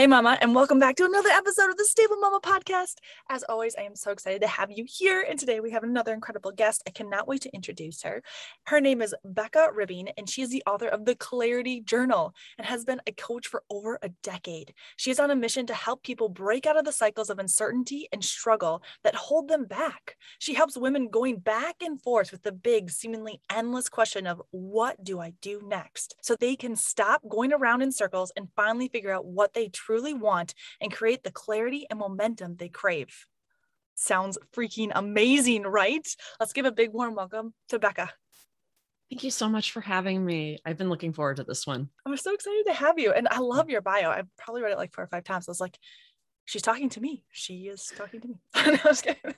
Hey, Mama, and welcome back to another episode of the Stable Mama podcast. As always, I am so excited to have you here. And today we have another incredible guest. I cannot wait to introduce her. Her name is Becca Ribbing, and she is the author of the Clarity Journal and has been a coach for over a decade. She is on a mission to help people break out of the cycles of uncertainty and struggle that hold them back. She helps women going back and forth with the big, seemingly endless question of what do I do next? So they can stop going around in circles and finally figure out what they truly truly want and create the clarity and momentum they crave. Sounds freaking amazing, right? Let's give a big warm welcome to Becca. Thank you so much for having me. I've been looking forward to this one. I'm so excited to have you. And I love your bio. I've probably read it like four or five times. I was like, she's talking to me. She is talking to me. no, I was kidding.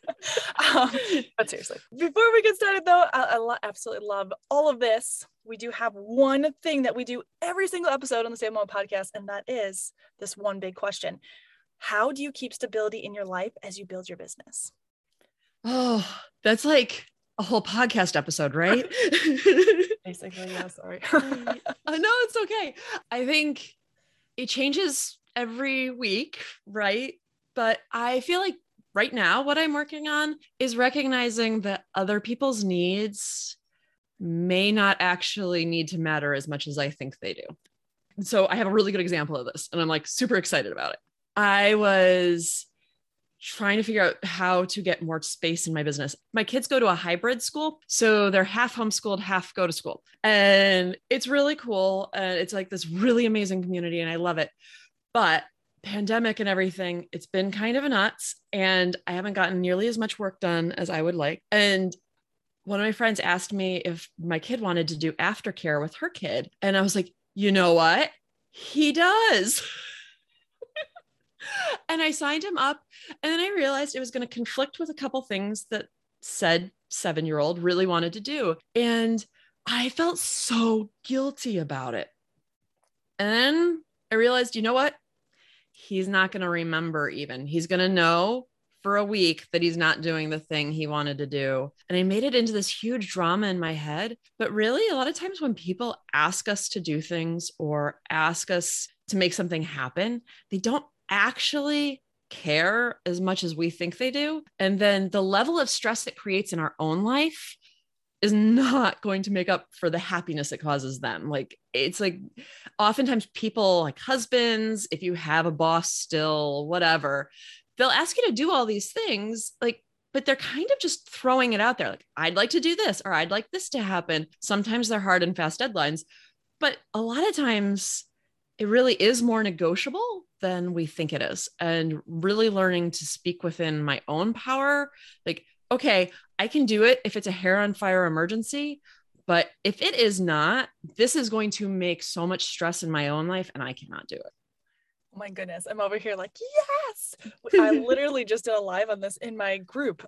um, but seriously, before we get started though, I, I lo- absolutely love all of this. We do have one thing that we do every single episode on the Stable Mama podcast, and that is this one big question. How do you keep stability in your life as you build your business? Oh, that's like a whole podcast episode, right? Basically, yeah, sorry. uh, no, it's okay. I think it changes every week, right? But I feel like right now, what I'm working on is recognizing that other people's needs may not actually need to matter as much as I think they do. So I have a really good example of this, and I'm like super excited about it. I was trying to figure out how to get more space in my business. My kids go to a hybrid school, so they're half homeschooled, half go to school. And it's really cool. And it's like this really amazing community, and I love it but pandemic and everything, it's been kind of a nuts. And I haven't gotten nearly as much work done as I would like. And one of my friends asked me if my kid wanted to do aftercare with her kid. And I was like, you know what? He does. and I signed him up. And then I realized it was going to conflict with a couple things that said seven year old really wanted to do. And I felt so guilty about it. And then I realized, you know what? He's not going to remember even. He's going to know for a week that he's not doing the thing he wanted to do. And I made it into this huge drama in my head. But really, a lot of times when people ask us to do things or ask us to make something happen, they don't actually care as much as we think they do. And then the level of stress it creates in our own life is not going to make up for the happiness it causes them. Like it's like oftentimes people like husbands, if you have a boss still, whatever, they'll ask you to do all these things like but they're kind of just throwing it out there like I'd like to do this or I'd like this to happen. Sometimes they're hard and fast deadlines, but a lot of times it really is more negotiable than we think it is and really learning to speak within my own power like okay, I can do it if it's a hair on fire emergency. But if it is not, this is going to make so much stress in my own life and I cannot do it. Oh my goodness. I'm over here like, yes. I literally just did a live on this in my group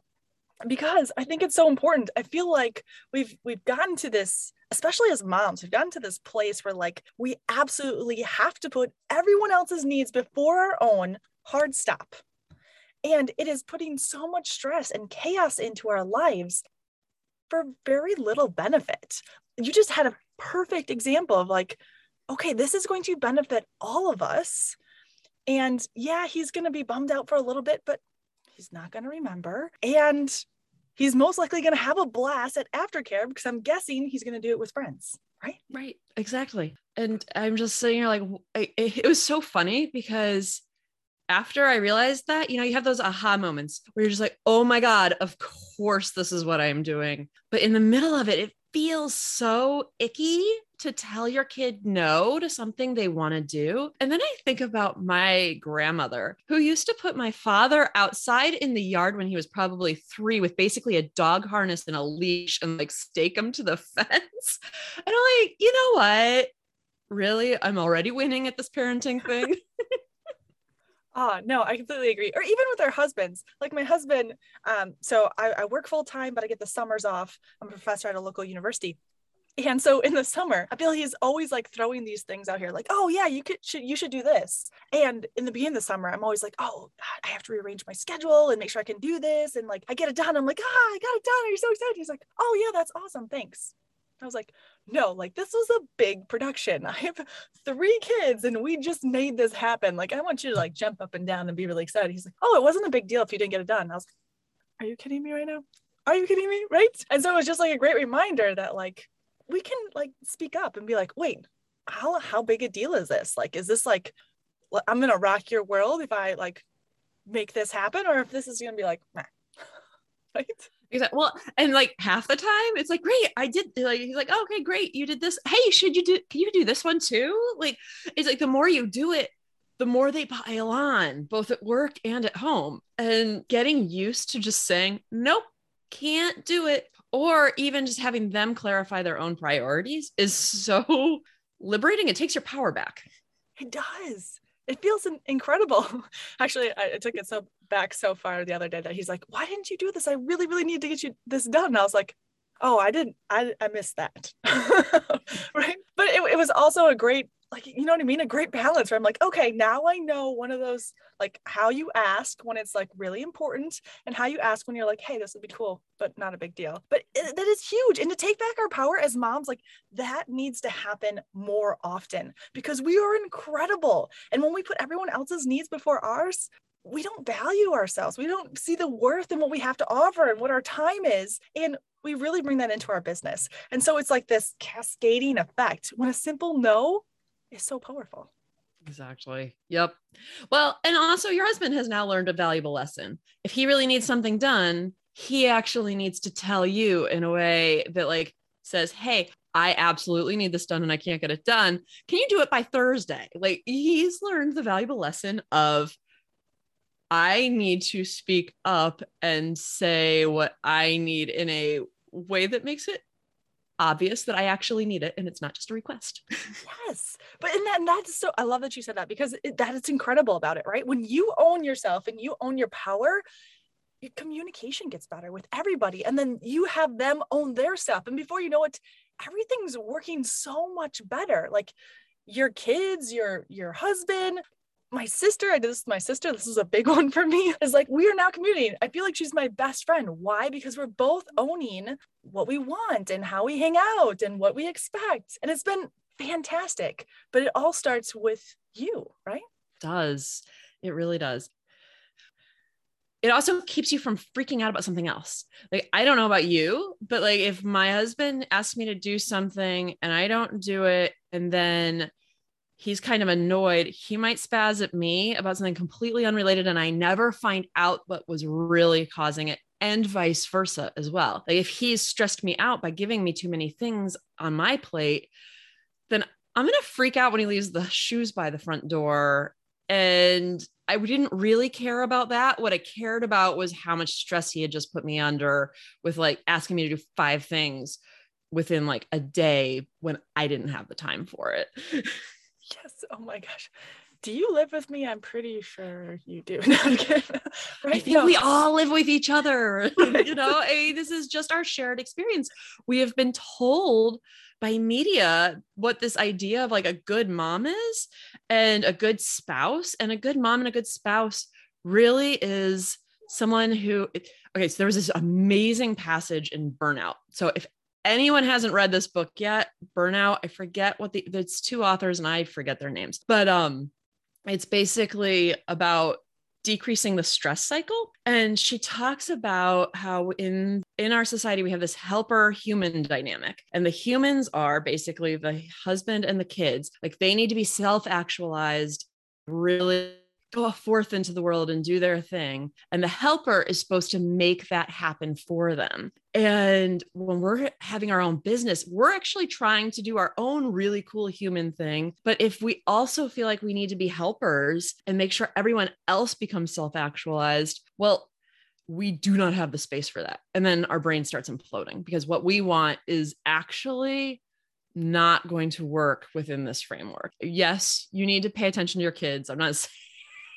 because I think it's so important. I feel like we've we've gotten to this, especially as moms, we've gotten to this place where like we absolutely have to put everyone else's needs before our own. Hard stop. And it is putting so much stress and chaos into our lives for very little benefit. You just had a perfect example of like, okay, this is going to benefit all of us. And yeah, he's going to be bummed out for a little bit, but he's not going to remember. And he's most likely going to have a blast at aftercare because I'm guessing he's going to do it with friends. Right. Right. Exactly. And I'm just sitting here like, it, was so funny because after I realized that, you know, you have those aha moments where you're just like, oh my God, of course this is what I'm doing. But in the middle of it, it feels so icky to tell your kid no to something they want to do. And then I think about my grandmother who used to put my father outside in the yard when he was probably three with basically a dog harness and a leash and like stake him to the fence. And I'm like, you know what? Really? I'm already winning at this parenting thing. Oh, no, I completely agree. Or even with our husbands. Like my husband, um, so I, I work full time, but I get the summers off. I'm a professor at a local university. And so in the summer, I feel he's always like throwing these things out here, like, oh yeah, you could should you should do this. And in the beginning of the summer, I'm always like, oh, I have to rearrange my schedule and make sure I can do this. And like I get it done. I'm like, ah, I got it done. Are you so excited? He's like, oh yeah, that's awesome. Thanks. I was like, no, like this was a big production. I have three kids and we just made this happen. Like, I want you to like jump up and down and be really excited. He's like, oh, it wasn't a big deal if you didn't get it done. I was like, are you kidding me right now? Are you kidding me? Right. And so it was just like a great reminder that like we can like speak up and be like, wait, how how big a deal is this? Like, is this like I'm gonna rock your world if I like make this happen, or if this is gonna be like, nah. right? Exactly. Well, and like half the time, it's like, great, I did. Like he's like, oh, okay, great, you did this. Hey, should you do? Can you do this one too? Like, it's like the more you do it, the more they pile on, both at work and at home. And getting used to just saying, nope, can't do it, or even just having them clarify their own priorities is so liberating. It takes your power back. It does it feels incredible. Actually, I, took it so back so far the other day that he's like, "Why didn't you do this? I really, really need to get you this done." And I was like, "Oh, I didn't. I I missed that." right? But it, it was also a great like you know what I mean? A great balance where I'm like, okay, now I know one of those like how you ask when it's like really important and how you ask when you're like, hey, this would be cool, but not a big deal. But that is huge. And to take back our power as moms, like that needs to happen more often because we are incredible. And when we put everyone else's needs before ours, we don't value ourselves. We don't see the worth in what we have to offer and what our time is. And we really bring that into our business. And so it's like this cascading effect. When a simple no is so powerful. Exactly. Yep. Well, and also your husband has now learned a valuable lesson. If he really needs something done, he actually needs to tell you in a way that like says, "Hey, I absolutely need this done and I can't get it done. Can you do it by Thursday?" Like he's learned the valuable lesson of I need to speak up and say what I need in a way that makes it obvious that I actually need it and it's not just a request. yes. But and, that, and that's so I love that you said that because it, that is incredible about it, right? When you own yourself and you own your power, your communication gets better with everybody and then you have them own their stuff and before you know it everything's working so much better. Like your kids, your your husband, my sister, I did this with my sister. This is a big one for me. Is like we are now communicating. I feel like she's my best friend. Why? Because we're both owning what we want and how we hang out and what we expect. And it's been fantastic. But it all starts with you, right? It does. It really does. It also keeps you from freaking out about something else. Like, I don't know about you, but like if my husband asks me to do something and I don't do it, and then he's kind of annoyed. He might spaz at me about something completely unrelated, and I never find out what was really causing it, and vice versa as well. Like if he's stressed me out by giving me too many things on my plate, then I'm going to freak out when he leaves the shoes by the front door. And I didn't really care about that. What I cared about was how much stress he had just put me under with like asking me to do five things within like a day when I didn't have the time for it. Yes. Oh my gosh. Do you live with me? I'm pretty sure you do. No, right? I think no. we all live with each other. you know, I this is just our shared experience. We have been told by media what this idea of like a good mom is and a good spouse and a good mom and a good spouse really is someone who okay so there was this amazing passage in burnout so if anyone hasn't read this book yet, Burnout, I forget what the it's two authors and I forget their names. But um it's basically about decreasing the stress cycle. And she talks about how in in our society we have this helper human dynamic. And the humans are basically the husband and the kids. Like they need to be self actualized really go forth into the world and do their thing. And the helper is supposed to make that happen for them. And when we're having our own business, we're actually trying to do our own really cool human thing. But if we also feel like we need to be helpers and make sure everyone else becomes self actualized, well, we do not have the space for that. And then our brain starts imploding because what we want is actually not going to work within this framework. Yes, you need to pay attention to your kids. I'm not saying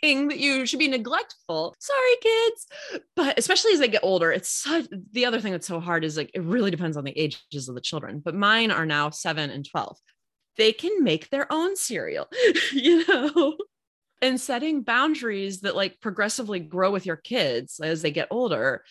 that you should be neglectful. Sorry, kids. But especially as they get older, it's such, the other thing that's so hard is like it really depends on the ages of the children. But mine are now seven and 12. They can make their own cereal, you know? And setting boundaries that like progressively grow with your kids as they get older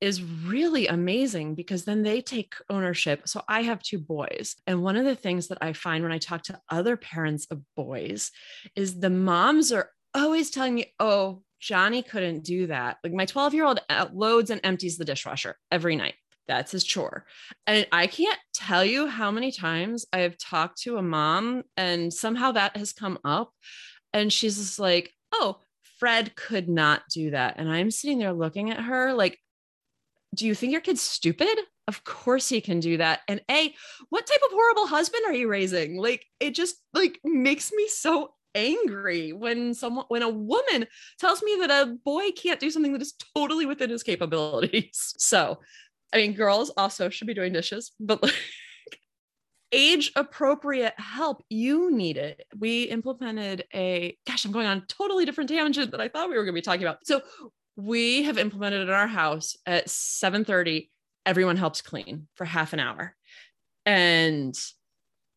is really amazing because then they take ownership. So I have two boys. And one of the things that I find when I talk to other parents of boys is the moms are always telling me, oh, Johnny couldn't do that. Like my 12 year old uh, loads and empties the dishwasher every night. That's his chore. And I can't tell you how many times I have talked to a mom and somehow that has come up. And she's just like, oh, Fred could not do that. And I'm sitting there looking at her like, do you think your kid's stupid? Of course he can do that. And A, what type of horrible husband are you raising? Like it just like makes me so angry when someone when a woman tells me that a boy can't do something that is totally within his capabilities. So, I mean, girls also should be doing dishes, but like age appropriate help you need it. We implemented a gosh i'm going on totally different tangent that i thought we were going to be talking about. So we have implemented in our house at 7:30 everyone helps clean for half an hour. And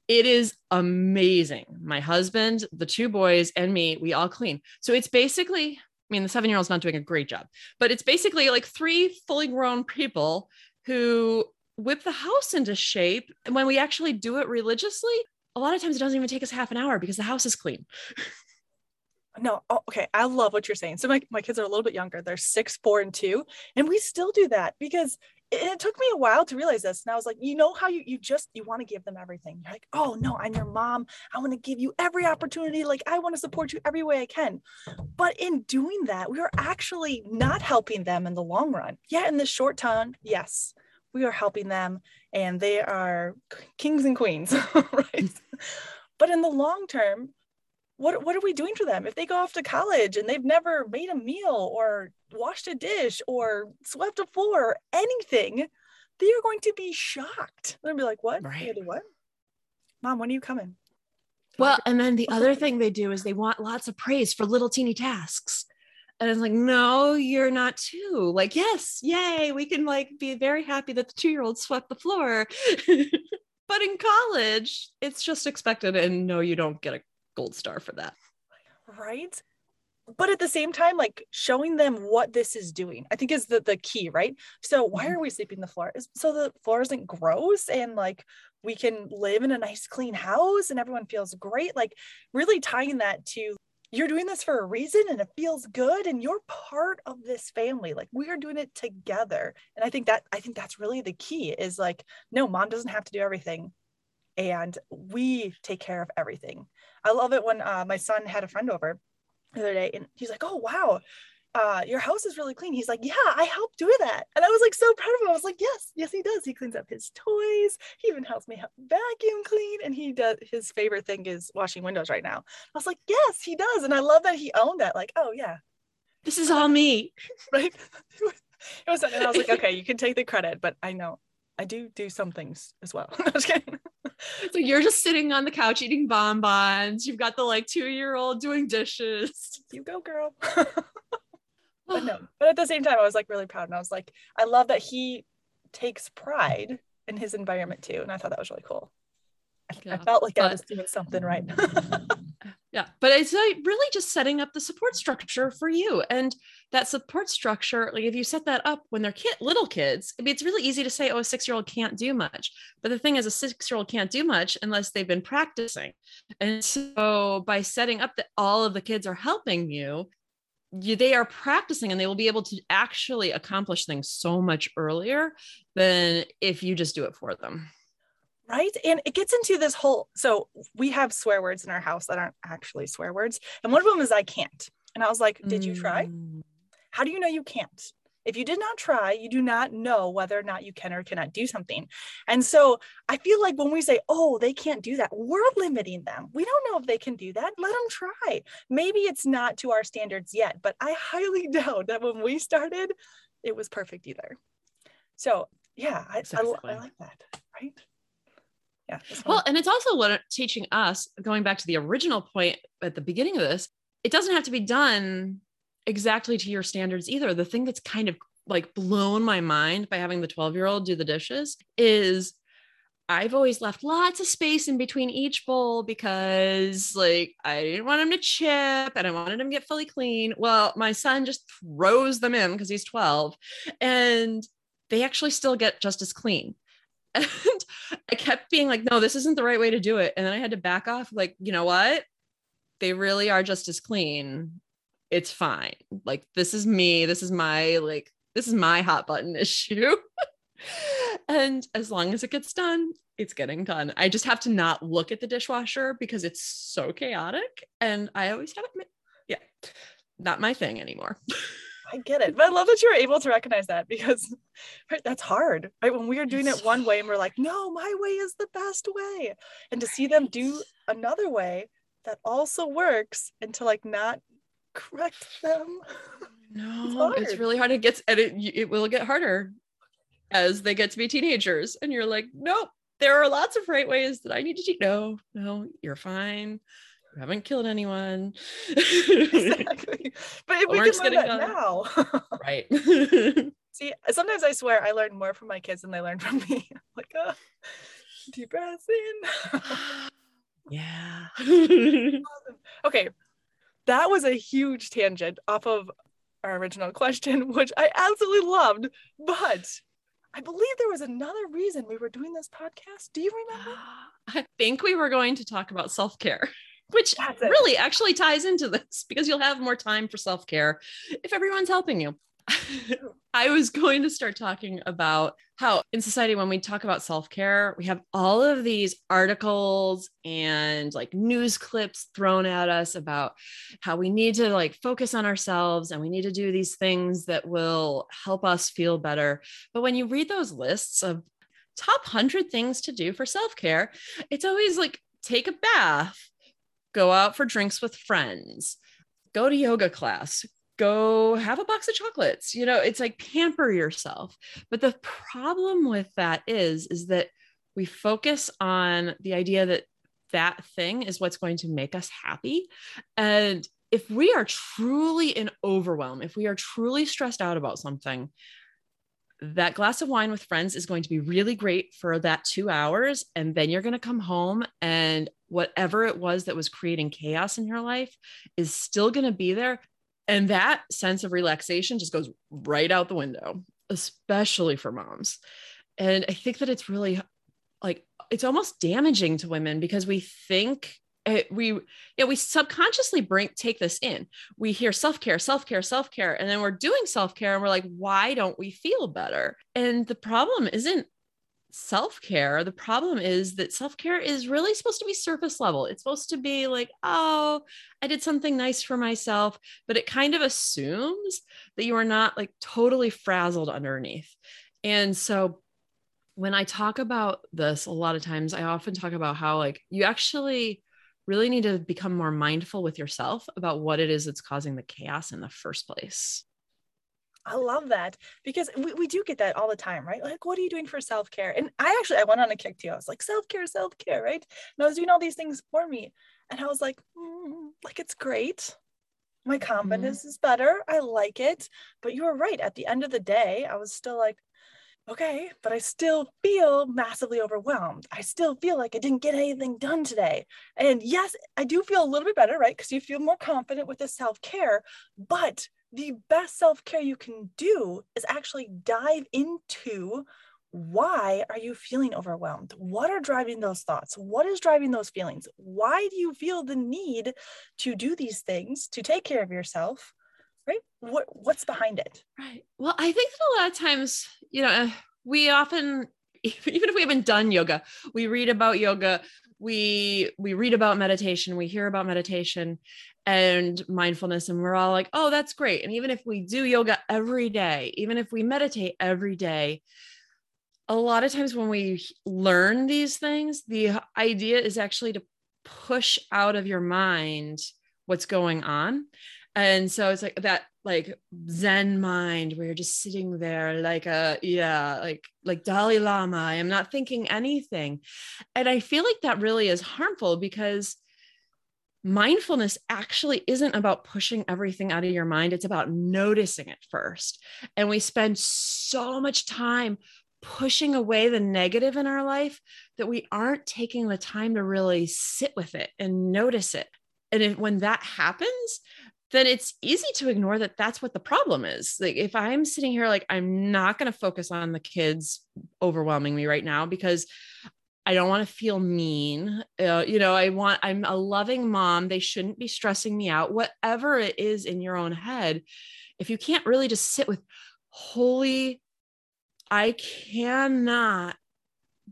it is amazing. My husband the two boys and me we all clean. So it's basically i mean the 7 year old's not doing a great job but it's basically like three fully grown people who whip the house into shape. And when we actually do it religiously a lot of times it doesn't even take us half an hour because the house is clean. No oh, okay. I love what you're saying. So my, my kids are a little bit younger. They're six four and two and we still do that because it, it took me a while to realize this and i was like you know how you you just you want to give them everything. You're like oh no i'm your mom. I want to give you every opportunity. Like i want to support you every way i can. But in doing that we are actually not helping them in the long run. Yeah in the short term yes we are helping them and they are kings and queens right? Mm. But in the long term what what are we doing for them? If they go off to college and they've never made a meal or washed a dish or swept a floor or anything they are going to be shocked. They'll be like what? Right. what? Mom when are you coming? Well and then the other thing they do is they want lots of praise for little teeny tasks. And it's like no you're not too. Like yes yay we can like be very happy that the two year old swept the floor. But in college it's just expected and no you don't get a gold star for that. Right. But at the same time, like showing them what this is doing, I think is the, the key, right? So why mm-hmm. are we sweeping the floor? Is so the floor isn't gross and like we can live in a nice clean house and everyone feels great. Like really tying that to you're doing this for a reason and it feels good and you're part of this family like we are doing it together and i think that i think that's really the key is like no mom doesn't have to do everything and we take care of everything. I love it when uh, my son had a friend over the other day and he's like, oh, wow, uh, your house is really clean. He's like, yeah, I help do that. And I was like, so proud of him. I was like, yes, yes, he does. He cleans up his toys. He even helps me vacuum clean. And he does, his favorite thing is washing windows right now. I was like, yes, he does. And I love that he owned that. Like, oh, yeah. This is all me. right. it was, and I was like, okay, you can take the credit, but I know I do do some things as well. so you're just sitting on the couch eating bonbons. You've got the like two year old doing dishes. You go, girl. but no, but at the same time, I was like really proud. And I was like, I love that he takes pride in his environment too. And I thought that was really cool. I, yeah, I felt like but, I was doing something right. yeah but it's like really just setting up the support structure for you. And that support structure like if you set that up when they're kid little kids I mean, it's really easy to say oh a six year old can't do much. But the thing is a six year old can't do much unless they've been practicing. And so by setting up that all of the kids are helping you you, they are practicing and they will be able to actually accomplish things so much earlier than if you just do it for them right and it gets into this whole so we have swear words in our house that aren't actually swear words and one of them is i can't And I was like, Did you try? Mm. How do you know you can't? If you did not try, you do not know whether or not you can or cannot do something. And so I feel like when we say, oh, they can't do that, we're limiting them. We don't know if they can do that. Let them try. Maybe it's not to our standards yet, but I highly doubt that when we started, it was perfect either. So yeah, I, I, I like that. Right. Yeah. Well, and it's also what teaching us, going back to the original point at the beginning of this, it doesn't have to be done exactly to your standards either. The thing that's kind of like blown my mind by having the 12 year old do the dishes is I've always left lots of space in between each bowl because like I didn't want him to chip and I wanted him to get fully clean. Well, my son just throws them in because he's 12 and they actually still get just as clean. And I kept being like, no, this isn't the right way to do it. And then I had to back off, like, you know what? They really are just as clean. It's fine. Like, this is me. This is my, like, this is my hot button issue. and as long as it gets done, it's getting done. I just have to not look at the dishwasher because it's so chaotic. And I always have it. Yeah, not my thing anymore. I get it. But I love that you're able to recognize that because right, that's hard. Right. When we are doing it one way and we're like, no, my way is the best way. And to see them do another way that also works and to like not correct them. No, it's, hard. really hard. It gets and it it will get harder as they get to be teenagers. And you're like, nope, there are lots of right ways that I need to teach. No, no, you're fine. Haven't killed anyone. exactly. But if we can learn that done. now. right. See, sometimes I swear I learn more from my kids than they learn from me. like, uh, deep breaths in. yeah. okay, that was a huge tangent off of our original question, which I absolutely loved. But I believe there was another reason we were doing this podcast. Do you remember? I think we were going to talk about self care, which That's it. really actually ties into this because you'll have more time for self care if everyone's helping you. I was going to start talking about how in society, when we talk about self care, we have all of these articles and like news clips thrown at us about how we need to like focus on ourselves and we need to do these things that will help us feel better. But when you read those lists of top 100 things to do for self care, it's always like take a bath, go out for drinks with friends, go to yoga class, go have a box of chocolates. You know, it's like pamper yourself. But the problem with that is is that we focus on the idea that that thing is what's going to make us happy and if we are truly in overwhelm, if we are truly stressed out about something, that glass of wine with friends is going to be really great for that two hours. And then you're going to come home and whatever it was that was creating chaos in your life is still going to be there. And that sense of relaxation just goes right out the window, especially for moms. And I think that it's really like, it's almost damaging to women because we think it, we yeah we subconsciously bring take this in we hear self-care self-care self-care and then we're doing self-care and we're like why don't we feel better and the problem isn't self-care the problem is that self-care is really supposed to be surface level it's supposed to be like oh i did something nice for myself but it kind of assumes that you are not like totally frazzled underneath and so when i talk about this a lot of times i often talk about how like you actually really need to become more mindful with yourself about what it is that's causing the chaos in the first place. I love that because we, we do get that all the time, right? Like, what are you doing for self care? And I actually I went on a kick too. I was like, self care, self care, right? And I was doing all these things for me, and I was like, mm, like it's great. My confidence is better. I like it. But you were right. At the end of the day, I was still like, okay, but I still feel massively overwhelmed. I still feel like I didn't get anything done today. And yes, I do feel a little bit better, right? Because you feel more confident with the self care. But the best self care you can do is actually dive into why are you feeling overwhelmed? What are driving those thoughts? What is driving those feelings? Why do you feel the need to do these things to take care of yourself? Right? What what's behind it? Right. Well, I think that a lot of times, you know, we often even if we haven't done yoga, we read about yoga, we we read about meditation, we hear about meditation, and mindfulness and we're all like oh that's great. And even if we do yoga every day even if we meditate every day a lot of times when we learn these things the idea is actually to push out of your mind what's going on. And so it's like that like zen mind where you're just sitting there like a yeah like like dalai lama i am not thinking anything. And i feel like that really is harmful because mindfulness actually isn't about pushing everything out of your mind. It's about noticing it first. And we spend so much time pushing away the negative in our life that we aren't taking the time to really sit with it and notice it. And if, when that happens then it's easy to ignore that that's what the problem is. Like if I'm sitting here like I'm not going to focus on the kids overwhelming me right now because I don't want to feel mean. Uh, you know, I want I'm a loving mom. They shouldn't be stressing me out. Whatever it is in your own head, if you can't really just sit with holy I cannot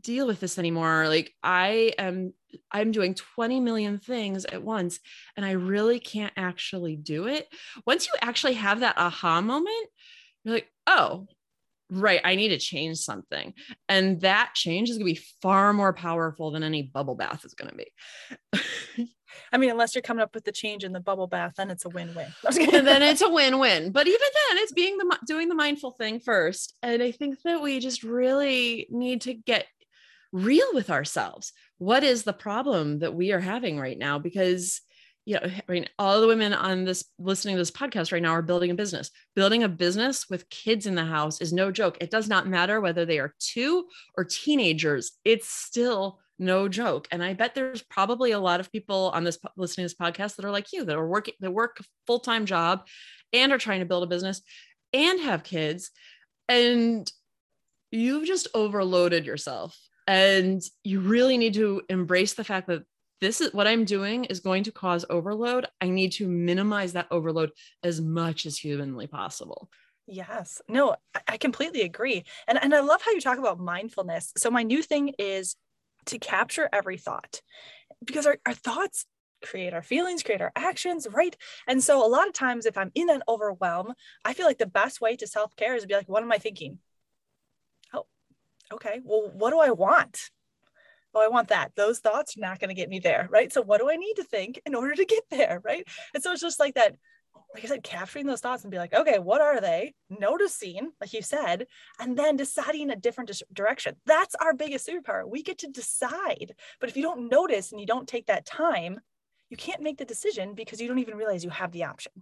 deal with this anymore. Like I am I'm doing 20 million things at once and I really can't actually do it. Once you actually have that aha moment, you're like, oh, right, I need to change something. And that change is going to be far more powerful than any bubble bath is going to be. I mean, unless you're coming up with the change in the bubble bath, then it's a win-win. and then it's a win-win. But even then, it's being the doing the mindful thing first. And I think that we just really need to get real with ourselves. What is the problem that we are having right now? Because you know, I mean, all the women on this listening to this podcast right now are building a business. Building a business with kids in the house is no joke. It does not matter whether they are two or teenagers. It's still no joke. And I bet there's probably a lot of people on this listening to this podcast that are like you that are working, that work a full time job and are trying to build a business and have kids. And you've just overloaded yourself and you really need to embrace the fact that this is what I'm doing is going to cause overload. I need to minimize that overload as much as humanly possible. Yes. No, I completely agree. And and I love how you talk about mindfulness. So my new thing is to capture every thought because our, our thoughts create our feelings, create our actions, right? And so a lot of times if I'm in an overwhelm, I feel like the best way to self-care is to be like, what am I thinking? Okay, well, what do I want? Oh, I want that. Those thoughts are not going to get me there, right? So, what do I need to think in order to get there, right? And so it's just like that, like I said, capturing those thoughts and be like, okay, what are they? Noticing, like you said, and then deciding a different direction. That's our biggest superpower. We get to decide. But if you don't notice and you don't take that time, you can't make the decision because you don't even realize you have the option.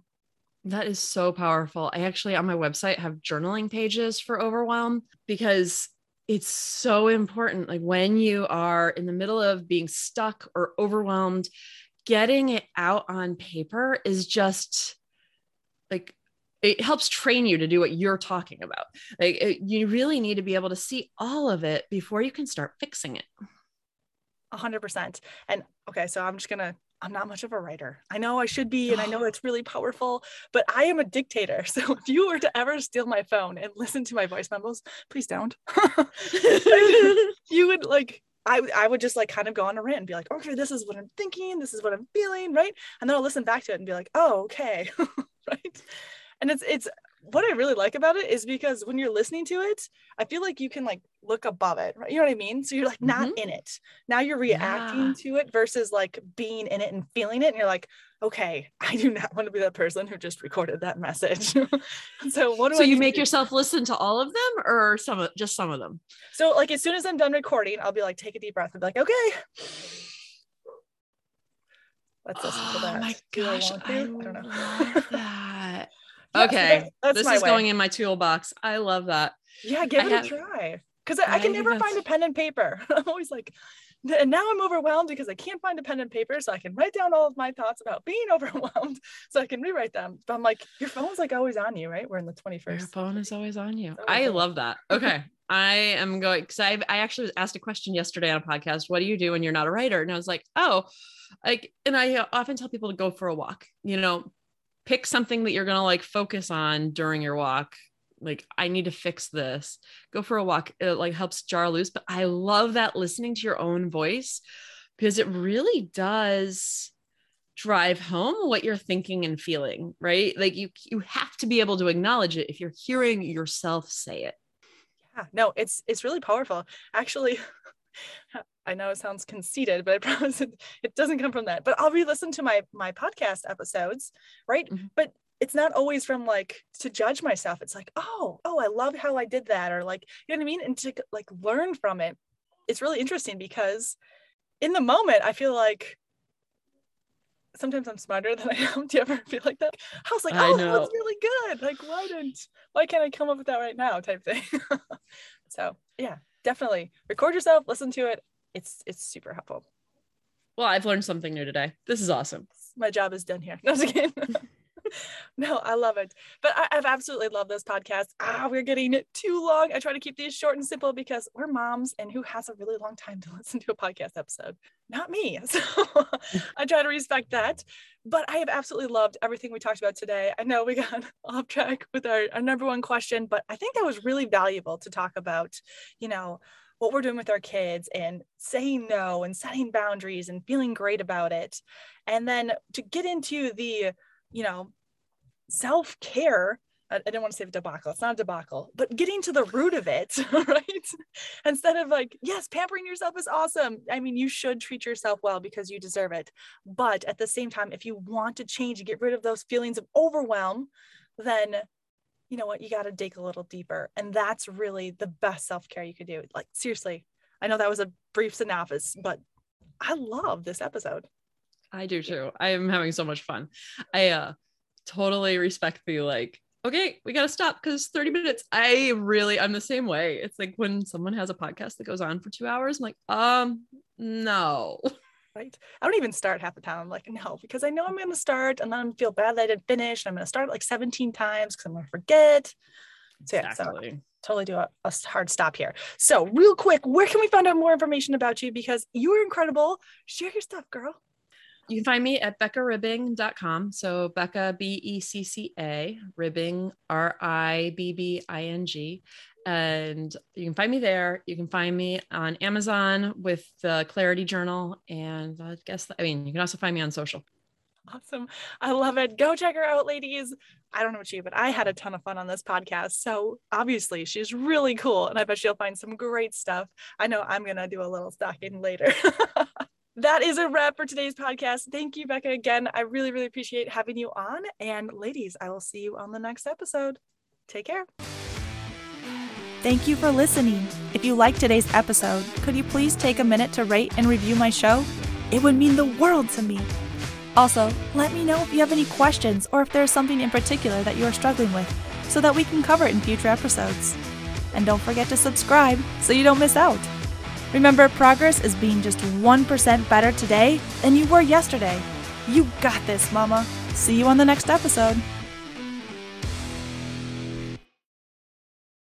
That is so powerful. I actually on my website have journaling pages for overwhelm because it's so important like when you are in the middle of being stuck or overwhelmed getting it out on paper is just like it helps train you to do what you're talking about. Like it, you really need to be able to see all of it before you can start fixing it. 100% and okay so i'm just gonna I'm not much of a writer. I know I should be, and I know it's really powerful, but I am a dictator. So if you were to ever steal my phone and listen to my voice memos, please don't. you would like, I, I would just like kind of go on a rant and be like, okay, this is what I'm thinking. This is what I'm feeling. Right. And then I'll listen back to it and be like, oh, okay. right. And it's, it's, what I really like about it is because when you're listening to it, I feel like you can like look above it, right? You know what I mean? So you're like not mm-hmm. in it. Now you're reacting yeah. to it versus like being in it and feeling it. And you're like, okay, I do not want to be that person who just recorded that message. so what do so I you make yourself listen to all of them or some of just some of them? So like as soon as I'm done recording, I'll be like, take a deep breath and be like, okay. Let's listen oh to that. Oh my gosh, I, I, I, don't know. okay, that's, that's this is way. going in my toolbox. I love that. Yeah, give I it have, a try. Because I, I, can never find a pen and paper. I'm always like, and now I'm overwhelmed because I can't find a pen and paper, so I can write down all of my thoughts about being overwhelmed, so I can rewrite them. But I'm like, your phone's like always on you, right? We're in the 21st. Your phone is always on you. I love that. Okay. I am going because I I actually was asked a question yesterday on a podcast. What do you do when you're not a writer? And I was like, oh, like, and I uh, often tell people to go for a walk. You know, pick something that you're going to like focus on during your walk like i need to fix this go for a walk it like helps jar loose but i love that listening to your own voice because it really does drive home what you're thinking and feeling, right? Like you you have to be able to acknowledge it if you're hearing yourself say it. Yeah, no, it's it's really powerful. Actually, I know it sounds conceited, but I promise it, it doesn't come from that. But I'll re-listen to my my podcast episodes, right? Mm-hmm. But it's not always from like to judge myself. It's like, oh, oh, I love how I did that, or like, you know what I mean? And to like learn from it. It's really interesting because in the moment, I feel like sometimes I'm smarter than I am. Do you ever feel like that? I was like, oh, that's really good. Like, why didn't why can't I come up with that right now? Type thing. so yeah, definitely record yourself, listen to it. It's it's super helpful. Well, I've learned something new today. This is awesome. My job is done here. No, kidding. no, I love it. But I, have absolutely loved this podcast. Ah, we're getting it too long. I try to keep these short and simple because we're moms, and who has a really long time to listen to a podcast episode? Not me. So I try to respect that. But I have absolutely loved everything we talked about today. I know we got off track with our, our number one question, but I think that was really valuable to talk about, you know, what we're doing with our kids and saying no and setting boundaries and feeling great about it. And then to get into the, you know, self care. I, I didn't want to say debacle. It's not a debacle, but getting to the root of it, right? Instead of like, yes, pampering yourself is awesome. I mean, you should treat yourself well because you deserve it. But at the same time, if you want to change and get rid of those feelings of overwhelm, then you know what, you got to dig a little deeper. And that's really the best self care you could do. Like, seriously, I know that was a brief synopsis, but I love this episode. I do too. I am having so much fun. I uh totally respect the like okay we gotta stop because 30 minutes. I really i'm the same way. It's like when someone has a podcast that goes on for two hours i'm like um no. Right. I don't even start half the time. I'm like no because i know i'm gonna start and then I feel bad that i didn't finish. And i'm gonna start like 17 times because i'm gonna forget. So yeah exactly. so totally do a, a hard stop here. So real quick where can we find out more information about you? Because you are incredible. Share your stuff girl you can find me at beccaribbing.com. So Becca, B E C C A, Ribbing, R I B B I N G. And you can find me there. You can find me on Amazon with the Clarity Journal. And I guess, I mean, you can also find me on social. Awesome. I love it. Go check her out, ladies. I don't know about you, but I had a ton of fun on this podcast. So obviously, she's really cool. And I bet she'll find some great stuff. I know I'm going to do a little stalking later. that is a wrap for today's podcast. Thank you, Becca, again. I really, really appreciate having you on. And ladies, I will see you on the next episode. Take care. Thank you for listening. If you liked today's episode, could you please take a minute to rate and review my show? It would mean the world to me. Also, let me know if you have any questions or if there's something in particular that you are struggling with so that we can cover it in future episodes. And don't forget to subscribe so you don't miss out. Remember, progress is being just 1% better today than you were yesterday. You got this, Mama. See you on the next episode.